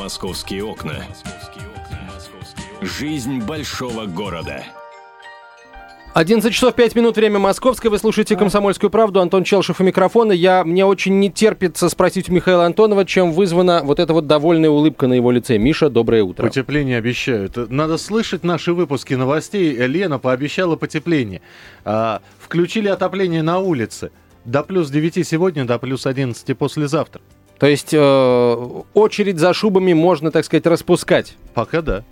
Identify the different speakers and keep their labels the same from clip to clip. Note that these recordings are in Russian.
Speaker 1: Московские окна. Жизнь большого города.
Speaker 2: 11 часов 5 минут, время московское. Вы слушаете «Комсомольскую правду». Антон Челшев у микрофона. Я, мне очень не терпится спросить у Михаила Антонова, чем вызвана вот эта вот довольная улыбка на его лице. Миша, доброе утро.
Speaker 3: Потепление обещают. Надо слышать наши выпуски новостей. Лена пообещала потепление. А, включили отопление на улице. До плюс 9 сегодня, до плюс 11 послезавтра.
Speaker 2: То есть э, очередь за шубами можно, так сказать, распускать?
Speaker 3: Пока да.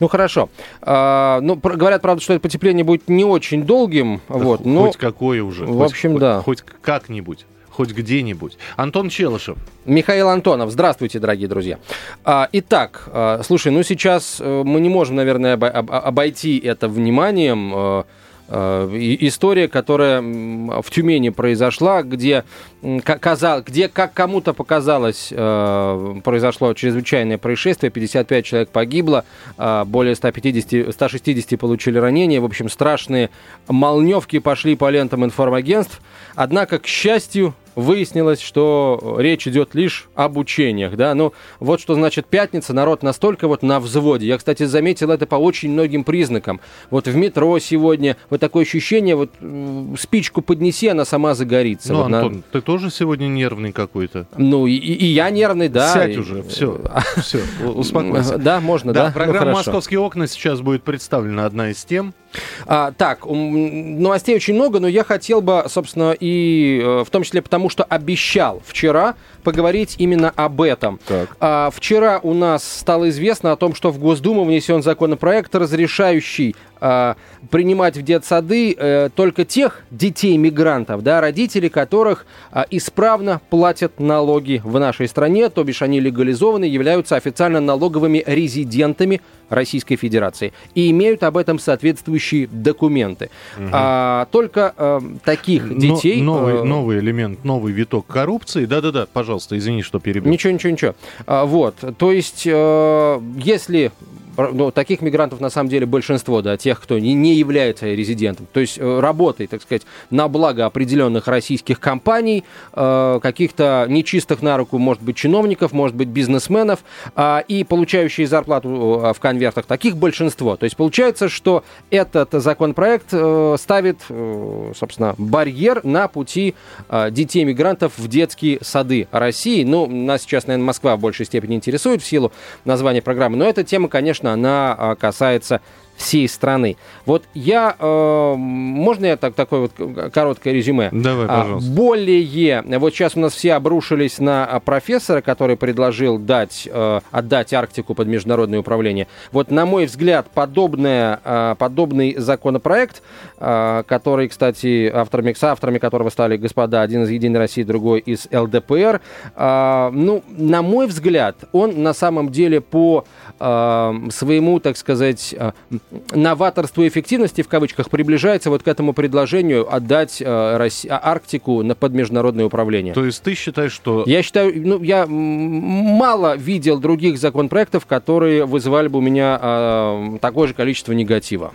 Speaker 2: Ну хорошо. А, ну, про, говорят, правда, что это потепление будет не очень долгим.
Speaker 3: Да
Speaker 2: вот,
Speaker 3: хоть
Speaker 2: но...
Speaker 3: какое уже.
Speaker 2: В
Speaker 3: хоть-
Speaker 2: общем,
Speaker 3: хоть,
Speaker 2: да.
Speaker 3: Хоть как-нибудь. Хоть где-нибудь. Антон Челышев.
Speaker 2: Михаил Антонов, здравствуйте, дорогие друзья. А, итак, а, слушай, ну сейчас э, мы не можем, наверное, обо- об- обойти это вниманием. Э, история, которая в Тюмени произошла, где, казал, где как кому-то показалось, э, произошло чрезвычайное происшествие, 55 человек погибло, э, более 150, 160 получили ранения, в общем, страшные молневки пошли по лентам информагентств, однако, к счастью, выяснилось, что речь идет лишь об учениях, да, ну, вот что значит пятница, народ настолько вот на взводе. Я, кстати, заметил это по очень многим признакам. Вот в метро сегодня вот такое ощущение, вот спичку поднеси, она сама загорится.
Speaker 3: Ну,
Speaker 2: Вот на-
Speaker 3: Антон, ты тоже сегодня нервный какой-то?
Speaker 2: Ну, и, и- я нервный, да.
Speaker 3: Сядь
Speaker 2: и-
Speaker 3: уже, все, все, успокойся.
Speaker 2: Да, можно, да? Ну,
Speaker 3: программа. «Московские окна» сейчас будет представлена одна из тем.
Speaker 2: А, так, новостей очень много, но я хотел бы, собственно, и э, в том числе потому, что обещал вчера поговорить именно об этом.
Speaker 3: Так.
Speaker 2: А, вчера у нас стало известно о том, что в Госдуму внесен законопроект, разрешающий а, принимать в детсады э, только тех детей-мигрантов, да, родители которых а, исправно платят налоги в нашей стране, то бишь они легализованы, являются официально налоговыми резидентами Российской Федерации и имеют об этом соответствующие документы. А, только э, таких
Speaker 3: Но-
Speaker 2: детей...
Speaker 3: новый,
Speaker 2: э,
Speaker 3: новый элемент, новый виток коррупции. Да-да-да, пожалуйста, извини, что перебил.
Speaker 2: Ничего, ничего, ничего. А, вот, то есть, э, если ну, таких мигрантов на самом деле большинство, да, тех, кто не, не является резидентом, то есть э, работает, так сказать, на благо определенных российских компаний, э, каких-то нечистых на руку, может быть, чиновников, может быть, бизнесменов, а, и получающие зарплату э, в конвертах, таких большинство. То есть получается, что этот законопроект ставит, собственно, барьер на пути э, детей-мигрантов в детские сады России. Ну, нас сейчас, наверное, Москва в большей степени интересует в силу названия программы, но эта тема, конечно, она а, касается всей страны. Вот я, э, можно я так, такое вот короткое резюме?
Speaker 3: Давай,
Speaker 2: А,
Speaker 3: пожалуйста.
Speaker 2: более, вот сейчас у нас все обрушились на а, профессора, который предложил дать, э, отдать Арктику под международное управление. Вот, на мой взгляд, подобное, э, подобный законопроект, э, который, кстати, авторами, с авторами которого стали господа, один из Единой России, другой из ЛДПР, э, ну, на мой взгляд, он на самом деле по э, своему, так сказать, новаторству и эффективности, в кавычках, приближается вот к этому предложению отдать э, Росси- а, Арктику на, под международное управление.
Speaker 3: То есть ты считаешь, что...
Speaker 2: Я считаю, ну, я мало видел других законопроектов, которые вызывали бы у меня э, такое же количество негатива.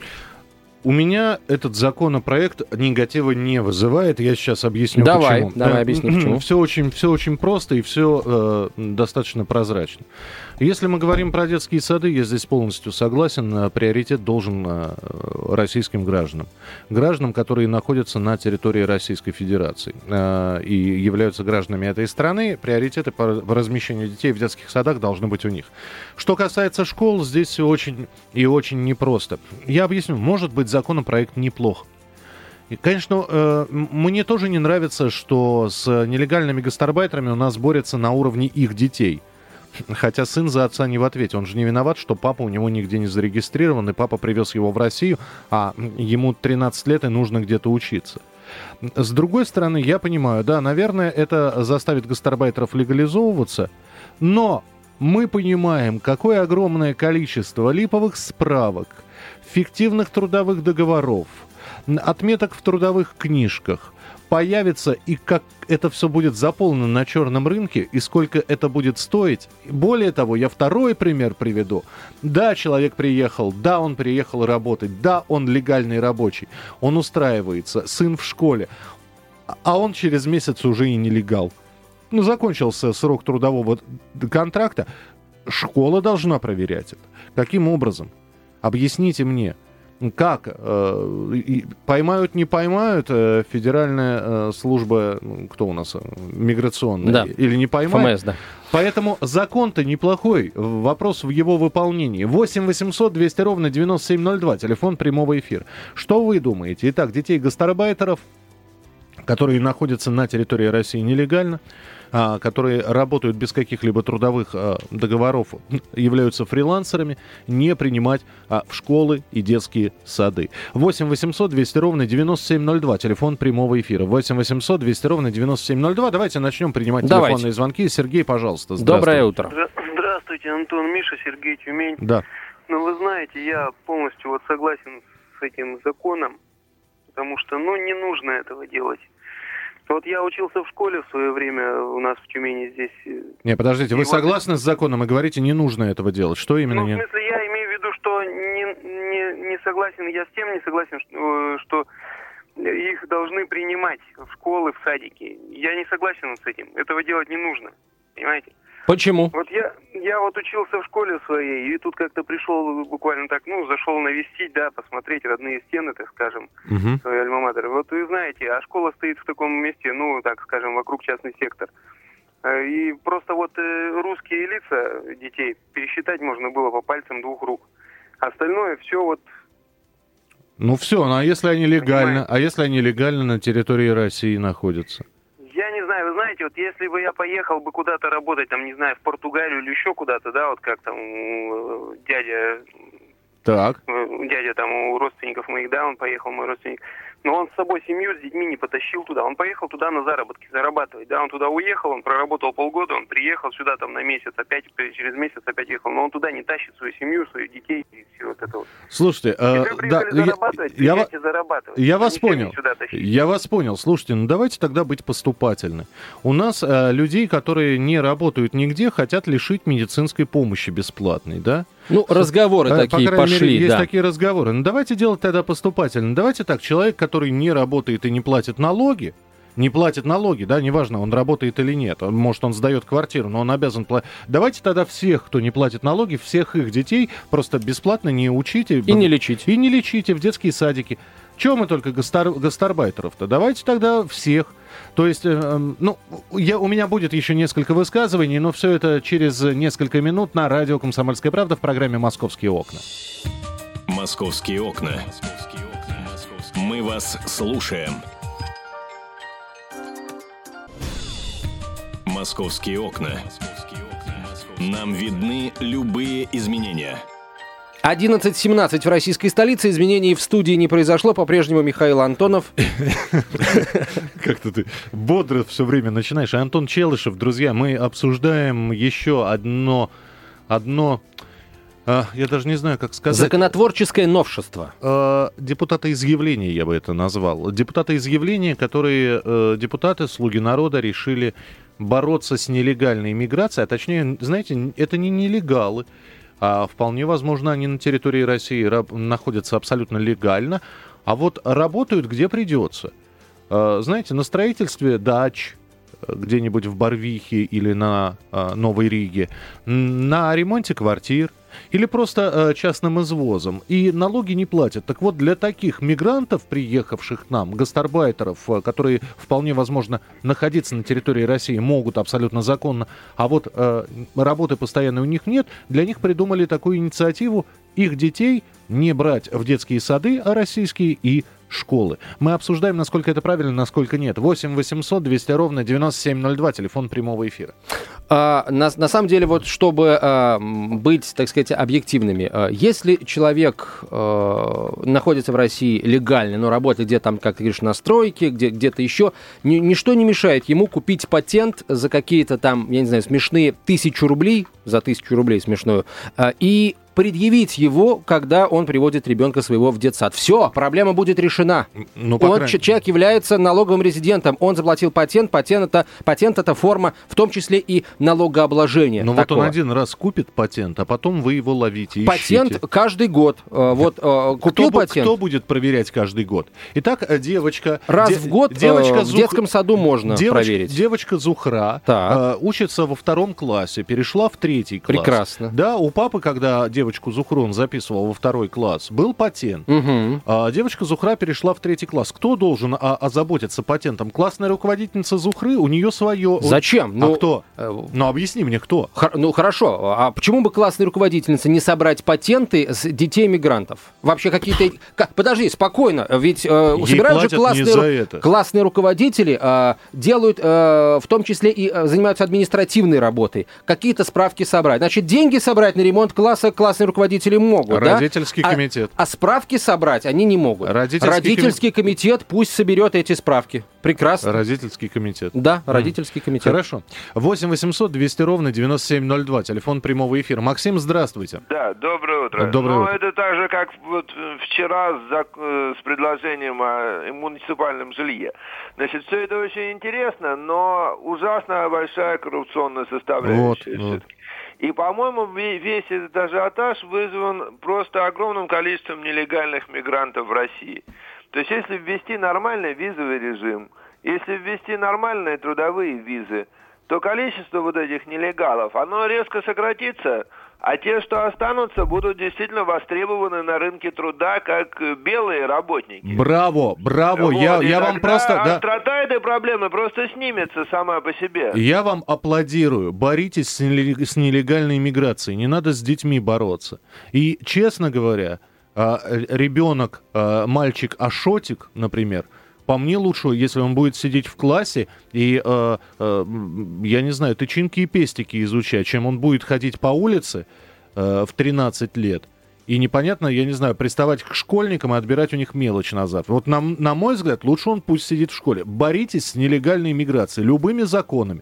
Speaker 3: У меня этот законопроект негатива не вызывает. Я сейчас объясню
Speaker 2: Давай,
Speaker 3: почему.
Speaker 2: давай, объясни, почему.
Speaker 3: Все очень, все очень просто и все достаточно прозрачно. Если мы говорим про детские сады, я здесь полностью согласен. э, Приоритет должен э, российским гражданам. Гражданам, которые находятся на территории Российской Федерации э, и являются гражданами этой страны, приоритеты по размещению детей в детских садах должны быть у них. Что касается школ, здесь очень и очень непросто. Я объясню. Может быть, законопроект неплох. И, конечно, э, мне тоже не нравится, что с нелегальными гастарбайтерами у нас борются на уровне их детей. Хотя сын за отца не в ответе. Он же не виноват, что папа у него нигде не зарегистрирован, и папа привез его в Россию, а ему 13 лет и нужно где-то учиться. С другой стороны, я понимаю, да, наверное, это заставит гастарбайтеров легализовываться, но мы понимаем, какое огромное количество липовых справок, фиктивных трудовых договоров, отметок в трудовых книжках появится и как это все будет заполнено на черном рынке и сколько это будет стоить. Более того, я второй пример приведу. Да, человек приехал, да, он приехал работать, да, он легальный рабочий, он устраивается, сын в школе, а- а он через месяц уже и нелегал. Ну, закончился срок трудового контракта, школа должна проверять это. Каким образом? Объясните мне. Как? Э, поймают, не поймают? Э, федеральная э, служба, кто у нас, миграционная?
Speaker 2: Да.
Speaker 3: Или не поймают?
Speaker 2: ФМС, да.
Speaker 3: Поэтому закон-то неплохой. Вопрос в его выполнении. 8 800 200 ровно 9702. Телефон прямого эфира. Что вы думаете? Итак, детей гастарбайтеров, которые находятся на территории России нелегально, которые работают без каких-либо трудовых а, договоров, являются фрилансерами, не принимать а, в школы и детские сады. 8 800 200 ровно 9702, телефон прямого эфира. 8 800 200 ровно 9702. Давайте начнем принимать Давайте. телефонные звонки. Сергей, пожалуйста,
Speaker 2: Доброе утро.
Speaker 4: Здравствуйте, Антон, Миша, Сергей Тюмень.
Speaker 3: Да.
Speaker 4: Ну, вы знаете, я полностью вот согласен с этим законом, потому что, ну, не нужно этого делать. Вот я учился в школе в свое время у нас в Тюмени здесь. Э,
Speaker 3: не, подождите, вы вот... согласны с законом и говорите, не нужно этого делать? Что именно?
Speaker 4: Ну, в смысле, я имею в виду, что не, не, не согласен, я с тем не согласен, что, что их должны принимать в школы, в садики. Я не согласен с этим. Этого делать не нужно. Понимаете?
Speaker 2: Почему?
Speaker 4: Вот я, я вот учился в школе своей, и тут как-то пришел буквально так, ну, зашел навестить, да, посмотреть родные стены, так скажем, uh-huh. своей альма-матер. Вот вы знаете, а школа стоит в таком месте, ну, так скажем, вокруг частный сектор. Э, и просто вот э, русские лица детей пересчитать можно было по пальцам двух рук. Остальное все вот
Speaker 3: ну все, ну а если они легально, Понимаете? а если они легально на территории России находятся?
Speaker 4: Знаете, вот если бы я поехал бы куда-то работать, там, не знаю, в Португалию или еще куда-то, да, вот как там у дядя...
Speaker 3: Так.
Speaker 4: У дядя там у родственников моих, да, он поехал, мой родственник. Но он с собой семью с детьми не потащил туда. Он поехал туда на заработки зарабатывать. Да, он туда уехал, он проработал полгода, он приехал сюда там на месяц, опять через месяц опять ехал. Но он туда не тащит свою семью, своих детей и все вот это вот.
Speaker 3: Слушайте, э, да,
Speaker 4: зарабатывать, я, я, зарабатывать.
Speaker 3: я вас понял. Я вас понял. Слушайте, ну давайте тогда быть поступательны. У нас э, людей, которые не работают нигде, хотят лишить медицинской помощи бесплатной, да?
Speaker 2: Ну, разговоры
Speaker 3: По
Speaker 2: такие
Speaker 3: по
Speaker 2: пошли,
Speaker 3: мере, есть
Speaker 2: да.
Speaker 3: такие разговоры. Ну, давайте делать тогда поступательно. Давайте так, человек, который не работает и не платит налоги, не платит налоги, да, неважно, он работает или нет, может, он сдает квартиру, но он обязан платить. Давайте тогда всех, кто не платит налоги, всех их детей просто бесплатно не учите.
Speaker 2: И не лечите.
Speaker 3: И не лечите в детские садики. Чего мы только гастар, гастарбайтеров-то? Давайте тогда всех. То есть, э, эм, ну, я, у меня будет еще несколько высказываний, но все это через несколько минут на радио «Комсомольская правда» в программе «Московские окна».
Speaker 1: «Московские окна». Мы вас слушаем. «Московские окна». Нам видны любые изменения –
Speaker 2: 11.17 в российской столице. Изменений в студии не произошло. По-прежнему Михаил Антонов.
Speaker 3: Как-то ты бодро все время начинаешь. Антон Челышев, друзья, мы обсуждаем еще одно... одно а, я даже не знаю, как сказать.
Speaker 2: Законотворческое новшество.
Speaker 3: А, депутаты изъявления, я бы это назвал. Депутаты изъявления, которые э, депутаты, слуги народа, решили бороться с нелегальной иммиграцией. А точнее, знаете, это не нелегалы. А вполне возможно, они на территории России находятся абсолютно легально, а вот работают где придется. А, знаете, на строительстве дач, где-нибудь в Барвихе или на э, Новой Риге, на ремонте квартир или просто э, частным извозом. И налоги не платят. Так вот, для таких мигрантов, приехавших к нам, гастарбайтеров, э, которые вполне возможно находиться на территории России могут абсолютно законно, а вот э, работы постоянной у них нет, для них придумали такую инициативу их детей не брать в детские сады, а российские и школы. Мы обсуждаем, насколько это правильно, насколько нет. 8 800 200 ровно 9702, телефон прямого эфира.
Speaker 2: А, на, на самом деле, вот чтобы а, быть, так сказать, объективными, а, если человек а, находится в России легально, но работает где-то там, как ты говоришь, на стройке, где, где-то еще, ни, ничто не мешает ему купить патент за какие-то там, я не знаю, смешные тысячу рублей, за тысячу рублей смешную, а, и предъявить его, когда он приводит ребенка своего в детсад. Все, проблема будет решена. Ну, он, крайней... Человек является налоговым резидентом, он заплатил патент, патент это, патент это форма, в том числе и налогообложения.
Speaker 3: Но такого. вот он один раз купит патент, а потом вы его ловите,
Speaker 2: Патент каждый год. Э, вот э, купил
Speaker 3: кто,
Speaker 2: патент.
Speaker 3: Кто будет проверять каждый год? Итак, э, девочка...
Speaker 2: Раз де, в год девочка в Зух... детском саду можно девочка, проверить.
Speaker 3: Девочка Зухра так. учится во втором классе, перешла в третий класс.
Speaker 2: Прекрасно.
Speaker 3: Да, у папы, когда девочку Зухру он записывал во второй класс, был патент.
Speaker 2: Угу.
Speaker 3: А девочка Зухра перешла в третий класс. Кто должен а, озаботиться патентом? Классная руководительница Зухры, у нее свое...
Speaker 2: Зачем?
Speaker 3: А ну, кто? Э... Ну, объясни мне, кто?
Speaker 2: Хор- ну, хорошо. А почему бы классной руководительнице не собрать патенты с детей мигрантов? Вообще какие-то... Подожди, спокойно. Ведь э, собирают же классные, ру... это. классные руководители, э, делают, э, в том числе и э, занимаются административной работой. Какие-то справки собрать. Значит, деньги собрать на ремонт класса классные руководители могут,
Speaker 3: Родительский
Speaker 2: да?
Speaker 3: комитет.
Speaker 2: А, а справки собрать они не могут.
Speaker 3: Родительский,
Speaker 2: родительский ком... комитет пусть соберет эти справки. Прекрасно.
Speaker 3: Родительский комитет.
Speaker 2: Да, родительский комитет.
Speaker 3: Хорошо. 8 800 200 ровно 9702. Телефон прямого эфира. Максим, здравствуйте.
Speaker 5: Да, доброе утро.
Speaker 3: Доброе
Speaker 5: ну,
Speaker 3: утро.
Speaker 5: это так же, как вот вчера с, э, с предложением о муниципальном жилье. Значит, все это очень интересно, но ужасно большая коррупционная составляющая. Вот, вот. И, по-моему, весь этот ажиотаж вызван просто огромным количеством нелегальных мигрантов в России. То есть, если ввести нормальный визовый режим, если ввести нормальные трудовые визы, то количество вот этих нелегалов, оно резко сократится, а те, что останутся, будут действительно востребованы на рынке труда как белые работники.
Speaker 3: Браво, браво, вот, я, я вам просто...
Speaker 5: Острота да. этой проблемы просто снимется сама по себе.
Speaker 3: Я вам аплодирую. Боритесь с нелегальной миграцией, не надо с детьми бороться. И, честно говоря, а, ребенок, а, мальчик Ашотик, например, по мне лучше, если он будет сидеть в классе и, э, э, я не знаю, тычинки и пестики изучать, чем он будет ходить по улице э, в 13 лет. И непонятно, я не знаю, приставать к школьникам и отбирать у них мелочь назад. Вот на, на мой взгляд, лучше он пусть сидит в школе. Боритесь с нелегальной иммиграцией любыми законами.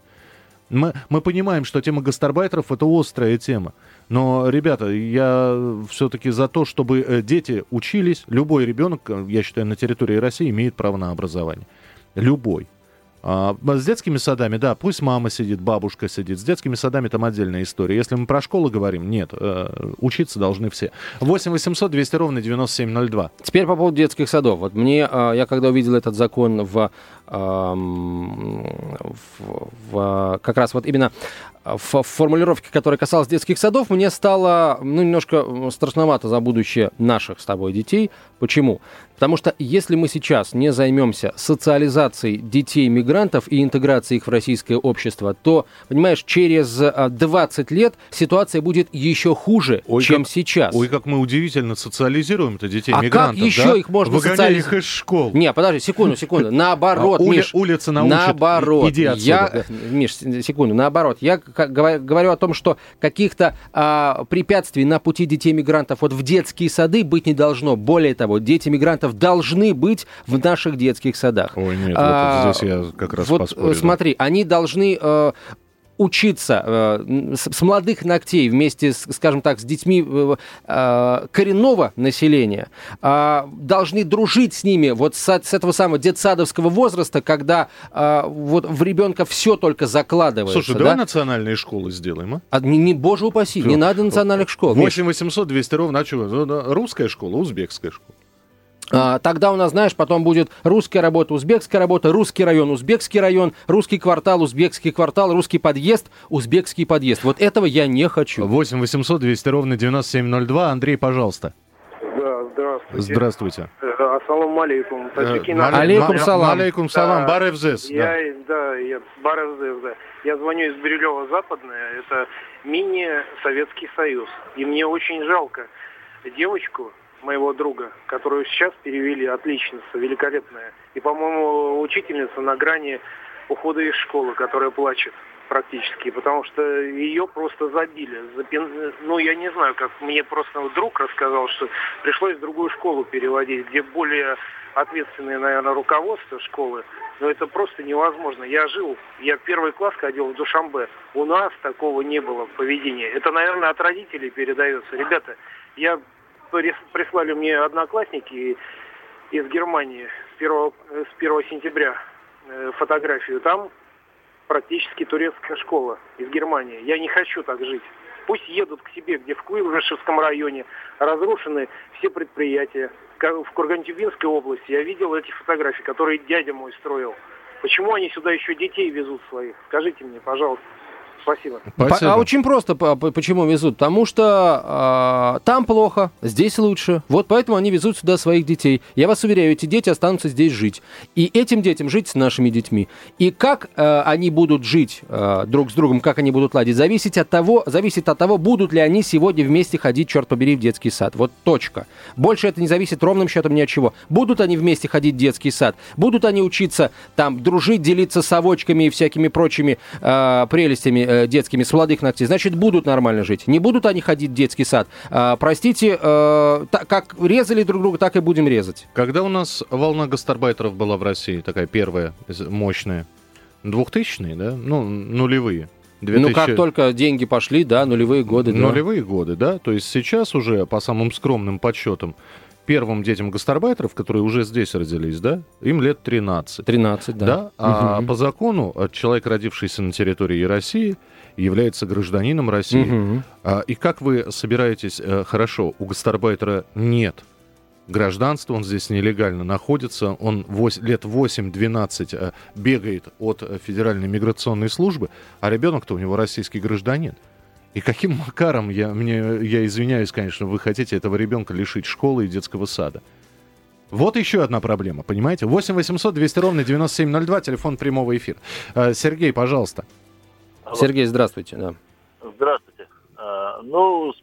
Speaker 3: Мы, мы понимаем, что тема гастарбайтеров это острая тема. Но, ребята, я все-таки за то, чтобы э, дети учились. Любой ребенок, э, я считаю, на территории России имеет право на образование. Любой. А, с детскими садами, да, пусть мама сидит, бабушка сидит. С детскими садами там отдельная история. Если мы про школу говорим, нет, э, учиться должны все. 8 800 200 ровно 9702.
Speaker 2: Теперь по поводу детских садов. Вот мне, э, я когда увидел этот закон в, в, в как раз вот именно в формулировке, которая касалась детских садов, мне стало ну, немножко страшновато за будущее наших с тобой детей. Почему? Потому что если мы сейчас не займемся социализацией детей-мигрантов и интеграцией их в российское общество, то, понимаешь, через 20 а, лет ситуация будет еще хуже, ой, чем
Speaker 3: как,
Speaker 2: сейчас.
Speaker 3: Ой, как мы удивительно социализируем-то детей-мигрантов.
Speaker 2: А как еще
Speaker 3: да?
Speaker 2: их можно
Speaker 3: социализировать? их из школ.
Speaker 2: Не, подожди, секунду, секунду. Наоборот,
Speaker 3: а,
Speaker 2: Миш.
Speaker 3: Улица научит.
Speaker 2: Наоборот.
Speaker 3: Иди отсюда,
Speaker 2: я. Миш, секунду, наоборот. Я говорю о том, что каких-то а, препятствий на пути детей-мигрантов вот в детские сады быть не должно. Более того, дети мигрантов должны быть в наших детских садах.
Speaker 3: Ой, нет, а, вот здесь я как раз
Speaker 2: вот
Speaker 3: поспорю.
Speaker 2: Смотри, они должны э, учиться э, с, молодых ногтей вместе, с, скажем так, с детьми э, э, коренного населения, э, должны дружить с ними вот с, этого самого детсадовского возраста, когда вот в ребенка все только закладывается.
Speaker 3: Слушай, да? давай национальные школы сделаем, а?
Speaker 2: а не, не, боже упаси, Все. не надо национальных школ.
Speaker 3: 8 800 200 ровно, а что, ну, русская школа, узбекская школа.
Speaker 2: А, тогда у нас, знаешь, потом будет русская работа, узбекская работа, русский район, узбекский район, русский квартал, узбекский квартал, русский подъезд, узбекский подъезд. Вот этого я не хочу.
Speaker 3: 8 800 200 ровно 9702. Андрей, пожалуйста.
Speaker 6: Да, здравствуйте.
Speaker 3: Здравствуйте.
Speaker 6: Э, ассаламу алейкум.
Speaker 2: Э, алейкум салам.
Speaker 3: Алейкум салам. Да, Баревзес.
Speaker 6: Я, да, я, Баревзес, да. Я звоню из Бирюлева Западное. Это мини-Советский Союз. И мне очень жалко девочку, моего друга, которую сейчас перевели, отличница, великолепная. И, по-моему, учительница на грани ухода из школы, которая плачет практически, потому что ее просто забили. Запин... Ну, я не знаю, как мне просто друг рассказал, что пришлось в другую школу переводить, где более ответственное, наверное, руководство школы но это просто невозможно. Я жил, я первый класс ходил в Душамбе. У нас такого не было поведения. Это, наверное, от родителей передается. Ребята, я прислали мне одноклассники из Германии с 1, с 1 сентября э, фотографию. Там практически турецкая школа из Германии. Я не хочу так жить. Пусть едут к себе, где в Куйбышевском районе разрушены все предприятия. В Кургантюбинской области я видел эти фотографии, которые дядя мой строил. Почему они сюда еще детей везут своих? Скажите мне, пожалуйста. Спасибо.
Speaker 2: Спасибо. А очень просто, почему везут? Потому что э, там плохо, здесь лучше. Вот поэтому они везут сюда своих детей. Я вас уверяю, эти дети останутся здесь жить. И этим детям жить с нашими детьми. И как э, они будут жить э, друг с другом, как они будут ладить, зависит от того, зависит от того, будут ли они сегодня вместе ходить, черт побери, в детский сад. Вот точка. Больше это не зависит ровным счетом ни от чего. Будут они вместе ходить в детский сад, будут они учиться там дружить, делиться совочками и всякими прочими э, прелестями э, детскими с молодых ногтей, значит, будут нормально жить. Не будут они ходить в детский сад. А, простите, э, как резали друг друга, так и будем резать.
Speaker 3: Когда у нас волна гастарбайтеров была в России, такая первая, мощная, двухтысячные, да? Ну, нулевые.
Speaker 2: 2000... Ну, как только деньги пошли, да, нулевые годы. Да.
Speaker 3: Нулевые годы, да. То есть сейчас уже, по самым скромным подсчетам, первым детям гастарбайтеров, которые уже здесь родились, да, им лет 13.
Speaker 2: 13, да. да?
Speaker 3: А угу. по закону человек, родившийся на территории России, является гражданином России. Угу. А, и как вы собираетесь, э, хорошо, у гастарбайтера нет гражданства, он здесь нелегально находится, он 8, лет 8-12 э, бегает от Федеральной миграционной службы, а ребенок-то у него российский гражданин. И каким макаром, я, мне, я извиняюсь, конечно, вы хотите этого ребенка лишить школы и детского сада? Вот еще одна проблема, понимаете? 8 800 200 ровно 9702, телефон прямого эфира. Э, Сергей, пожалуйста.
Speaker 2: Алло. Сергей, здравствуйте. Да.
Speaker 7: Здравствуйте. А, ну...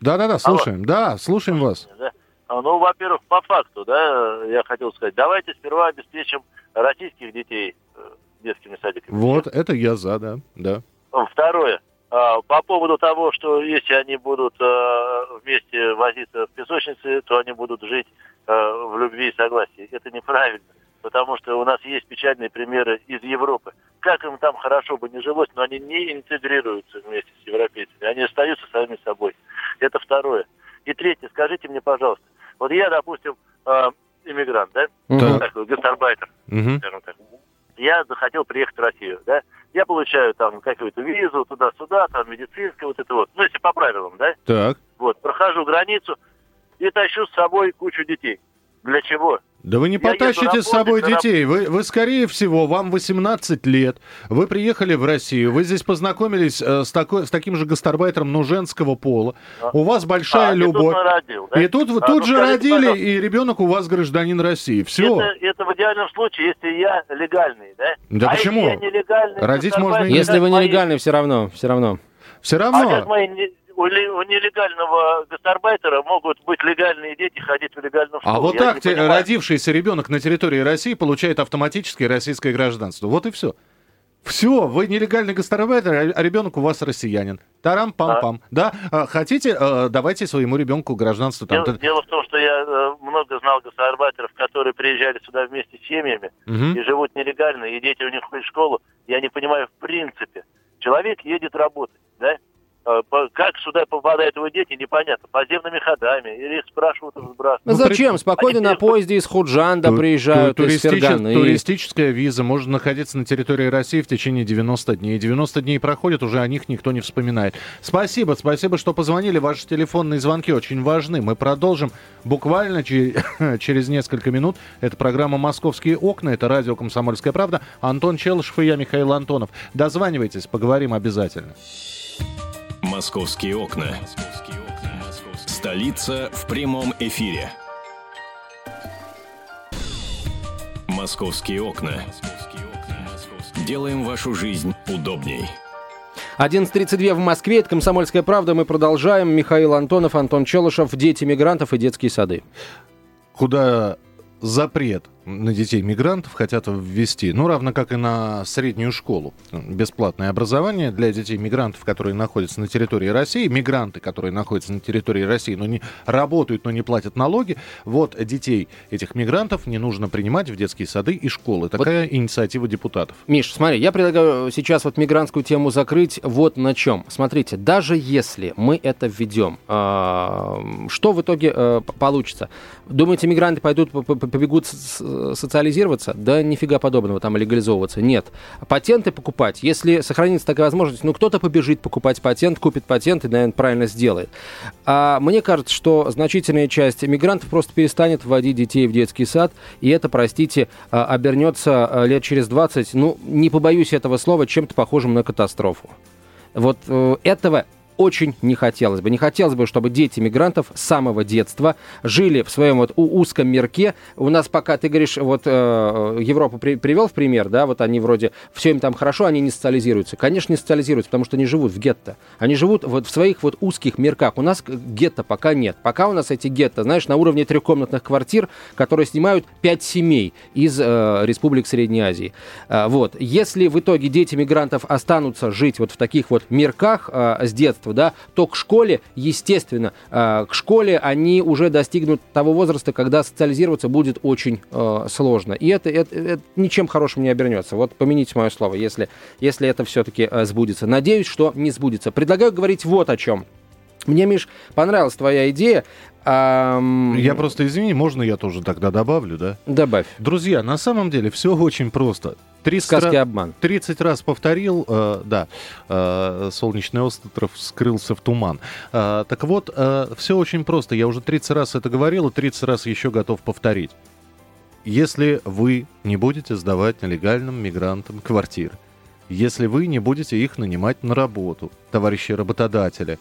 Speaker 3: Да-да-да, слушаем. Алло. Да, слушаем вас. Да.
Speaker 7: Ну, во-первых, по факту, да, я хотел сказать, давайте сперва обеспечим российских детей э, детскими садиками.
Speaker 3: Вот, это я за, да, да.
Speaker 7: Второе. А, по поводу того, что если они будут э, вместе возиться в песочнице, то они будут жить э, в любви и согласии. Это неправильно, потому что у нас есть печальные примеры из Европы. Как им там хорошо бы не жилось, но они не интегрируются вместе с европейцами, они остаются сами собой. Это второе. И третье, скажите мне, пожалуйста, вот я, допустим, иммигрант, да, да. такой гастарбайтер, угу. скажем так, я захотел приехать в Россию, да, я получаю там какую-то визу туда-сюда, там медицинская, вот это вот, ну, если по правилам, да?
Speaker 3: Так.
Speaker 7: Вот, прохожу границу и тащу с собой кучу детей. Для чего?
Speaker 3: Да вы не потащите с собой детей. Вы, вы, скорее всего, вам 18 лет. Вы приехали в Россию. Вы здесь познакомились э, с, такой, с таким же гастарбайтером, но женского пола. А. У вас большая а, любовь. И тут, родил, да? и тут, а, тут ну, же скажите, родили, пожалуйста. и ребенок у вас гражданин России. Все.
Speaker 7: Это, это в идеальном случае, если я легальный, да?
Speaker 3: Да а почему? Если я нелегальный,
Speaker 2: Родить можно и Если вы нелегальный, мои... все равно, все равно.
Speaker 3: Все равно.
Speaker 7: А мои у, у нелегального гастарбайтера могут быть легальные дети, ходить в легальную школу.
Speaker 3: А вот Я так родившийся ребенок на территории России получает автоматически российское гражданство. Вот и все. Все, вы нелегальный гастарбайтер, а ребенок у вас россиянин. Тарам-пам-пам. Да? да? Хотите, э, давайте своему ребенку гражданство.
Speaker 7: Там. Дело, дело в том, что я э, много знал гастарбайтеров, которые приезжали сюда вместе с семьями угу. и живут нелегально, и дети у них ходят в школу. Я не понимаю в принципе. Человек едет работать, да? Э, как сюда попадают его дети, непонятно. Подземными ходами. Или их спрашивают и сбрасывают.
Speaker 2: Ну, зачем? Спокойно Они на поезде из Худжанда Ту- приезжают, ту- из Фергана.
Speaker 3: Туристическая виза. Можно находиться на территории России в течение 90 дней. 90 дней проходят, уже о них никто не вспоминает. Спасибо, спасибо, что позвонили. Ваши телефонные звонки очень важны. Мы продолжим буквально через несколько минут. Это программа «Московские окна». Это радио «Комсомольская правда». Антон Челышев и я, Михаил Антонов. Дозванивайтесь, поговорим обязательно.
Speaker 1: Московские окна. Столица в прямом эфире. Московские окна. Делаем вашу жизнь удобней.
Speaker 2: 11.32 в Москве. Это «Комсомольская правда». Мы продолжаем. Михаил Антонов, Антон Челышев. Дети мигрантов и детские сады.
Speaker 3: Куда запрет на детей мигрантов хотят ввести, ну, равно как и на среднюю школу. Бесплатное образование для детей мигрантов, которые находятся на территории России, мигранты, которые находятся на территории России, но не работают, но не платят налоги. Вот детей этих мигрантов не нужно принимать в детские сады и школы. Такая вот, инициатива депутатов.
Speaker 2: Миш, смотри, я предлагаю сейчас вот мигрантскую тему закрыть вот на чем. Смотрите, даже если мы это введем, а, что в итоге э, получится? Думаете, мигранты пойдут, побегут социализироваться? Да нифига подобного, там легализовываться. Нет. Патенты покупать, если сохранится такая возможность, ну кто-то побежит покупать патент, купит патент и, наверное, правильно сделает. А мне кажется, что значительная часть мигрантов просто перестанет вводить детей в детский сад, и это, простите, а, обернется а, лет через 20, ну, не побоюсь этого слова, чем-то похожим на катастрофу. Вот э, этого очень не хотелось бы. Не хотелось бы, чтобы дети мигрантов с самого детства жили в своем вот узком мирке. У нас пока, ты говоришь, вот э, Европу при, привел в пример, да, вот они вроде, все им там хорошо, они не социализируются. Конечно, не социализируются, потому что они живут в гетто. Они живут вот в своих вот узких мирках. У нас гетто пока нет. Пока у нас эти гетто, знаешь, на уровне трехкомнатных квартир, которые снимают пять семей из э, республик Средней Азии. Э, вот. Если в итоге дети мигрантов останутся жить вот в таких вот мирках э, с детства, детства, да, то к школе, естественно, э, к школе они уже достигнут того возраста, когда социализироваться будет очень э, сложно. И это, это, это ничем хорошим не обернется. Вот помяните мое слово, если, если это все-таки э, сбудется. Надеюсь, что не сбудется. Предлагаю говорить вот о чем. Мне, Миш, понравилась твоя идея.
Speaker 3: Я просто, извини, можно я тоже тогда добавлю, да?
Speaker 2: Добавь.
Speaker 3: Друзья, на самом деле все очень просто.
Speaker 2: 30 Сказки раз, обман.
Speaker 3: 30 раз повторил, э, да, э, солнечный остров скрылся в туман. Э, так вот, э, все очень просто. Я уже 30 раз это говорил, и 30 раз еще готов повторить. Если вы не будете сдавать нелегальным мигрантам квартиры, если вы не будете их нанимать на работу, товарищи работодатели,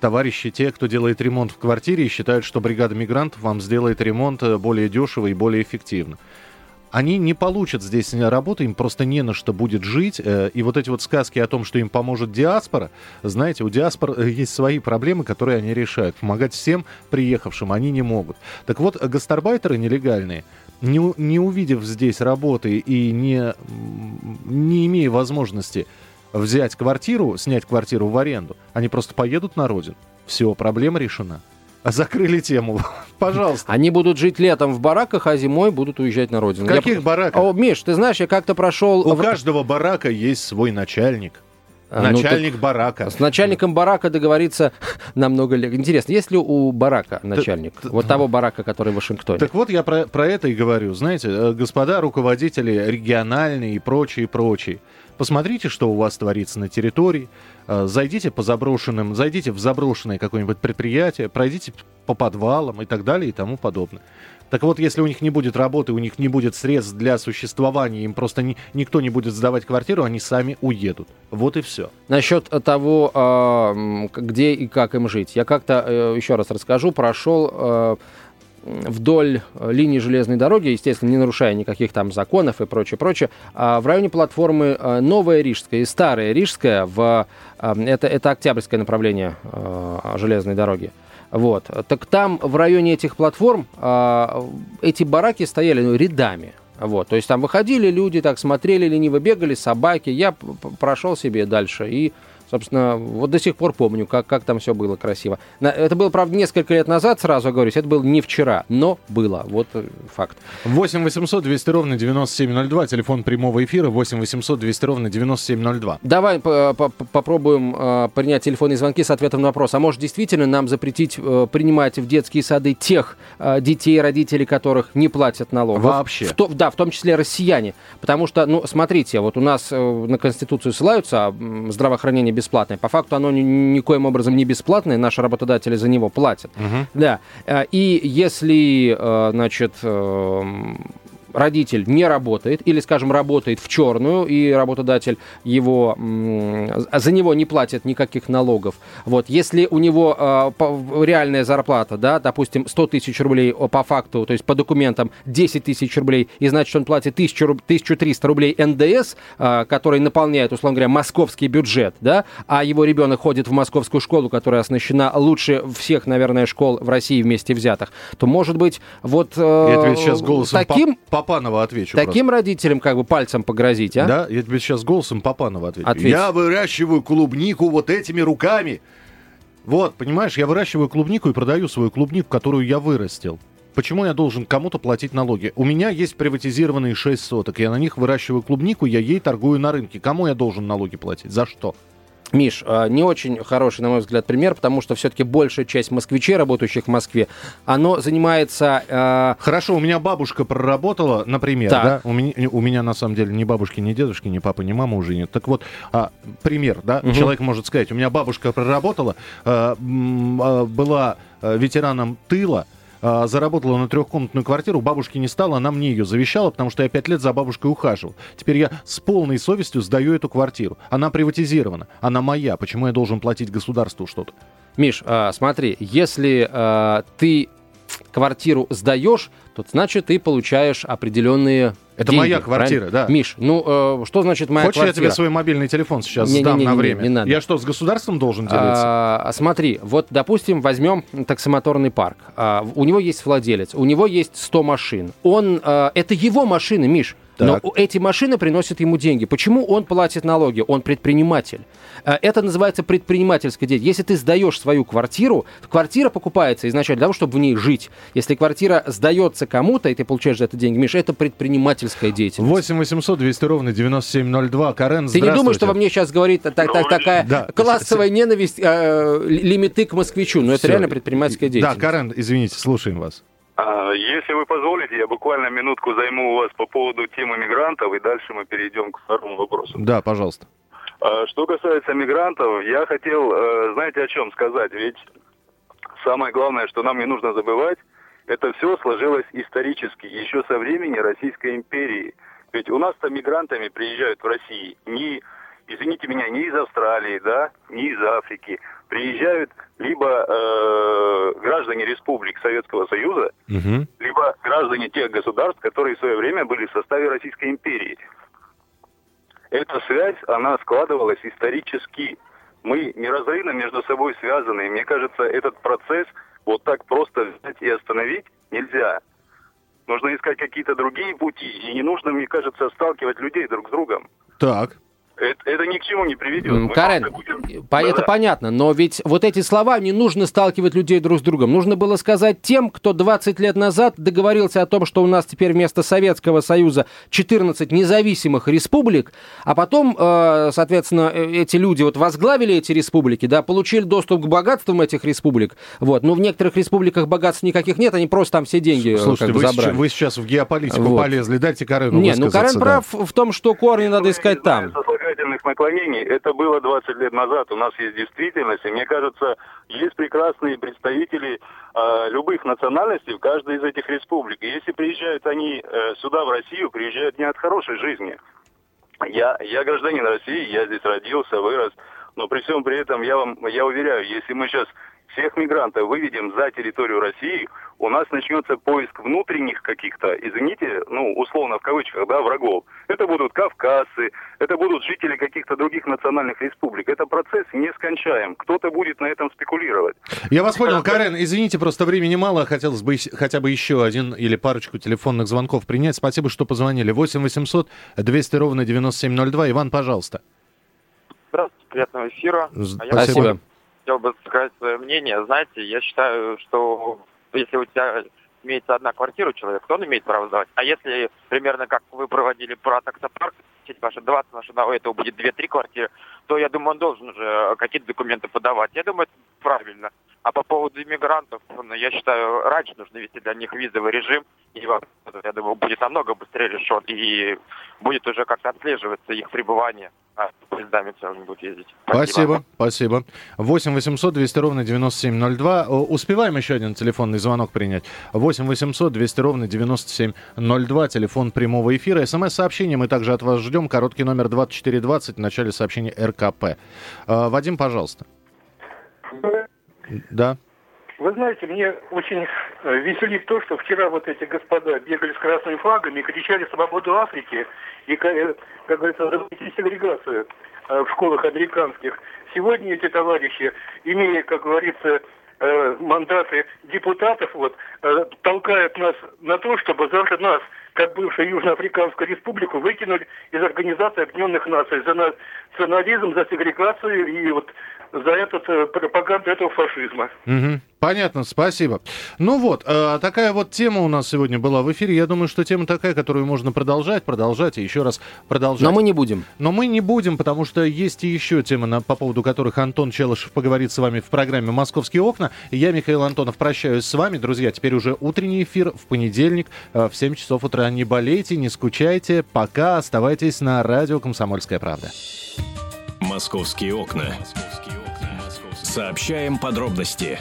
Speaker 3: товарищи те, кто делает ремонт в квартире считают, что бригада мигрантов вам сделает ремонт э, более дешево и более эффективно они не получат здесь работы, им просто не на что будет жить. Э, и вот эти вот сказки о том, что им поможет диаспора, знаете, у диаспор э, есть свои проблемы, которые они решают. Помогать всем приехавшим они не могут. Так вот, гастарбайтеры нелегальные, не, не увидев здесь работы и не, не имея возможности взять квартиру, снять квартиру в аренду, они просто поедут на родину. Все, проблема решена. Закрыли тему. Пожалуйста.
Speaker 2: Они будут жить летом в бараках, а зимой будут уезжать на родину.
Speaker 3: В каких я... бараках?
Speaker 2: О, Миш, ты знаешь, я как-то прошел...
Speaker 3: У каждого барака есть свой начальник. А, ну начальник ну, барака.
Speaker 2: С начальником барака договориться намного легче. Интересно, есть ли у барака начальник? Т- вот того барака, который в Вашингтоне.
Speaker 3: Так вот, я про, про это и говорю. Знаете, э, господа руководители региональные и прочие, прочие. Посмотрите, что у вас творится на территории. Э, зайдите по заброшенным, зайдите в заброшенное какое-нибудь предприятие, пройдите по подвалам и так далее и тому подобное. Так вот, если у них не будет работы, у них не будет средств для существования, им просто ни, никто не будет сдавать квартиру, они сами уедут. Вот и все.
Speaker 2: Насчет того, э, где и как им жить. Я как-то, э, еще раз расскажу, прошел вдоль э, линии железной дороги, естественно, не нарушая никаких там законов и прочее, прочее, а в районе платформы э, Новая Рижская и Старая Рижская, в, э, это, это Октябрьское направление железной дороги. Вот. Так там, в районе этих платформ, эти бараки стояли ну, рядами. Вот. То есть там выходили люди, так смотрели, лениво бегали, собаки. Я прошел себе дальше и Собственно, вот до сих пор помню, как, как там все было красиво. Это было, правда, несколько лет назад, сразу говорю, это было не вчера, но было. Вот э, факт.
Speaker 3: 8 800 200 ровно 9702, телефон прямого эфира 8 800 200 ровно 9702.
Speaker 2: Давай попробуем э, принять телефонные звонки с ответом на вопрос. А может, действительно нам запретить э, принимать в детские сады тех э, детей, родителей которых не платят налогов?
Speaker 3: Вообще?
Speaker 2: В то, да, в том числе россияне. Потому что, ну, смотрите, вот у нас э, на Конституцию ссылаются, а здравоохранение бесплатное. По факту оно ни, никоим образом не бесплатное, наши работодатели за него платят. Угу. Да. Э, и если, э, значит, эм, родитель не работает или, скажем, работает в черную, и работодатель его, за него не платит никаких налогов. Вот. Если у него э, реальная зарплата, да, допустим, 100 тысяч рублей по факту, то есть по документам 10 тысяч рублей, и значит, он платит 1000, 1300 рублей НДС, э, который наполняет, условно говоря, московский бюджет, да, а его ребенок ходит в московскую школу, которая оснащена лучше всех, наверное, школ в России вместе взятых, то, может быть, вот
Speaker 3: э, Я сейчас голосом
Speaker 2: таким...
Speaker 3: По Папанова отвечу.
Speaker 2: Таким просто. родителям как бы пальцем погрозить, а?
Speaker 3: Да, я тебе сейчас голосом Папанова отвечу. Ответь. Я выращиваю клубнику вот этими руками. Вот, понимаешь, я выращиваю клубнику и продаю свою клубнику, которую я вырастил. Почему я должен кому-то платить налоги? У меня есть приватизированные 6 соток. Я на них выращиваю клубнику, я ей торгую на рынке. Кому я должен налоги платить? За что?
Speaker 2: Миш, а, не очень хороший, на мой взгляд, пример, потому что все-таки большая часть москвичей, работающих в Москве, оно занимается...
Speaker 3: Э... Хорошо, у меня бабушка проработала, например, так. да? У меня, у меня на самом деле ни бабушки, ни дедушки, ни папы, ни мамы уже нет. Так вот, а, пример, да? Угу. Человек может сказать, у меня бабушка проработала, а, а, была ветераном тыла, э, заработала на трехкомнатную квартиру, бабушки не стало, она мне ее завещала, потому что я пять лет за бабушкой ухаживал. Теперь я с полной совестью сдаю эту квартиру. Она приватизирована, она моя. Почему я должен платить государству что-то?
Speaker 2: Миш, э, смотри, если э, ты квартиру сдаешь, то значит ты получаешь определенные
Speaker 3: это
Speaker 2: деньги,
Speaker 3: моя квартира,
Speaker 2: правильно? да. Миш, ну э, что значит моя
Speaker 3: Хочешь,
Speaker 2: квартира?
Speaker 3: Хочешь, я тебе свой мобильный телефон сейчас не, сдам не, не, на время? Не, не надо. Я что, с государством должен делиться?
Speaker 2: А, смотри, вот, допустим, возьмем таксомоторный парк. А, у него есть владелец, у него есть 100 машин. Он, а, это его машины, Миш. Так. Но эти машины приносят ему деньги. Почему он платит налоги? Он предприниматель. Э, это называется предпринимательская деятельность. Если ты сдаешь свою квартиру, квартира покупается изначально для того, чтобы в ней жить. Если квартира сдается кому-то, и ты получаешь за это деньги, Миша, это предпринимательская деятельность.
Speaker 3: 8 800 200 ровно 9702. Карен,
Speaker 2: Ты не думаешь, что во мне сейчас говорит так, так, такая да. классовая ненависть, э, лимиты к москвичу? Но это Все. реально предпринимательская деятельность.
Speaker 3: Да, Карен, извините, слушаем вас.
Speaker 8: А, если вы позволите, я буквально минутку займу у вас по поводу темы мигрантов, и дальше мы перейдем к второму вопросу.
Speaker 3: Да, пожалуйста.
Speaker 8: А, что касается мигрантов, я хотел, э, знаете, о чем сказать? Ведь самое главное, что нам не нужно забывать, это все сложилось исторически, еще со времени Российской империи. Ведь у нас-то мигрантами приезжают в России не, извините меня, не из Австралии, да, не из Африки, приезжают либо э, граждане республик Советского Союза, угу. либо граждане тех государств, которые в свое время были в составе Российской империи. Эта связь, она складывалась исторически. Мы неразрывно между собой связаны. И мне кажется, этот процесс вот так просто взять и остановить нельзя. Нужно искать какие-то другие пути. И не нужно, мне кажется, сталкивать людей друг с другом.
Speaker 3: Так.
Speaker 8: Это, это ни к чему не приведет.
Speaker 2: Карен, будем... по, это да. понятно, но ведь вот эти слова не нужно сталкивать людей друг с другом. Нужно было сказать тем, кто 20 лет назад договорился о том, что у нас теперь вместо Советского Союза 14 независимых республик, а потом, э, соответственно, э, эти люди вот возглавили эти республики, да, получили доступ к богатствам этих республик, вот, но в некоторых республиках богатств никаких нет, они просто там все деньги
Speaker 3: э, Слушайте,
Speaker 2: как бы,
Speaker 3: вы,
Speaker 2: забрали.
Speaker 3: Сейчас, вы сейчас в геополитику вот. полезли, дайте Карену
Speaker 2: Не, ну Карен да. прав в том, что корни надо искать там
Speaker 8: сослагательных наклонений, это было 20 лет назад. У нас есть действительность. И мне кажется, есть прекрасные представители э, любых национальностей в каждой из этих республик. И если приезжают они э, сюда, в Россию, приезжают не от хорошей жизни. Я, я гражданин России, я здесь родился, вырос. Но при всем при этом я вам, я уверяю, если мы сейчас всех мигрантов выведем за территорию России, у нас начнется поиск внутренних каких-то, извините, ну, условно в кавычках, да, врагов. Это будут кавказцы, это будут жители каких-то других национальных республик. Это процесс нескончаем. Кто-то будет на этом спекулировать.
Speaker 3: Я вас понял, Карен, извините, просто времени мало. Хотелось бы хотя бы еще один или парочку телефонных звонков принять. Спасибо, что позвонили. 8 800 200 ровно 9702. Иван, пожалуйста.
Speaker 9: Здравствуйте, приятного эфира.
Speaker 2: Спасибо. А
Speaker 9: хотел бы сказать свое мнение. Знаете, я считаю, что если у тебя имеется одна квартира у человека, то он имеет право сдавать. А если примерно как вы проводили про таксопарк, ваши 20 машин, а у этого будет 2-3 квартиры, то я думаю, он должен уже какие-то документы подавать. Я думаю, это правильно. А по поводу иммигрантов, ну, я считаю, раньше нужно вести для них визовый режим. И, я думаю, будет намного быстрее решен. И будет уже как-то отслеживаться их пребывание. А поездами целыми будут ездить.
Speaker 3: Спасибо, спасибо. 8 800 200 ровно 9702. Успеваем еще один телефонный звонок принять. 8 800 200 ровно 9702. Телефон прямого эфира. СМС-сообщение мы также от вас ждем. Короткий номер 2420 в начале сообщения РКП. А, Вадим, пожалуйста. Да.
Speaker 6: Вы знаете, мне очень э, веселит то, что вчера вот эти господа бегали с красными флагами, кричали «Свободу Африки» и, э, как говорится, запретить сегрегацию э, в школах американских. Сегодня эти товарищи, имея, как говорится, мандаты депутатов, вот, толкают нас на то, чтобы завтра нас
Speaker 10: как бывшую Южноафриканскую республику, выкинули из Организации Объединенных Наций за национализм, за сегрегацию и вот за этот, э, пропаганду этого фашизма.
Speaker 3: Угу. Понятно, спасибо. Ну вот, э, такая вот тема у нас сегодня была в эфире. Я думаю, что тема такая, которую можно продолжать, продолжать и еще раз продолжать.
Speaker 2: Но мы не будем.
Speaker 3: Но мы не будем, потому что есть и еще темы, на, по поводу которых Антон Челышев поговорит с вами в программе «Московские окна». Я, Михаил Антонов, прощаюсь с вами. Друзья, теперь уже утренний эфир в понедельник э, в 7 часов утра. Не болейте, не скучайте. Пока оставайтесь на радио «Комсомольская правда».
Speaker 1: «Московские окна». Сообщаем подробности.